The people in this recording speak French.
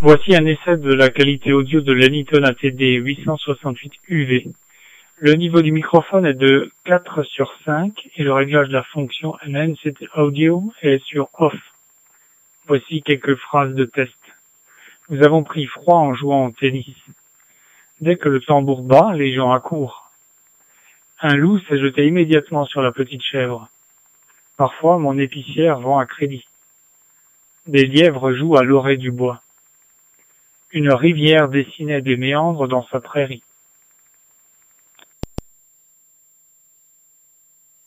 Voici un essai de la qualité audio de l'Aniton ATD 868 UV. Le niveau du microphone est de 4 sur 5 et le réglage de la fonction Enhanced Audio est sur Off. Voici quelques phrases de test. Nous avons pris froid en jouant au tennis. Dès que le tambour bat, les gens accourent. Un loup s'est jeté immédiatement sur la petite chèvre. Parfois, mon épicière vend à crédit. Des lièvres jouent à l'orée du bois. Une rivière dessinait des méandres dans sa prairie.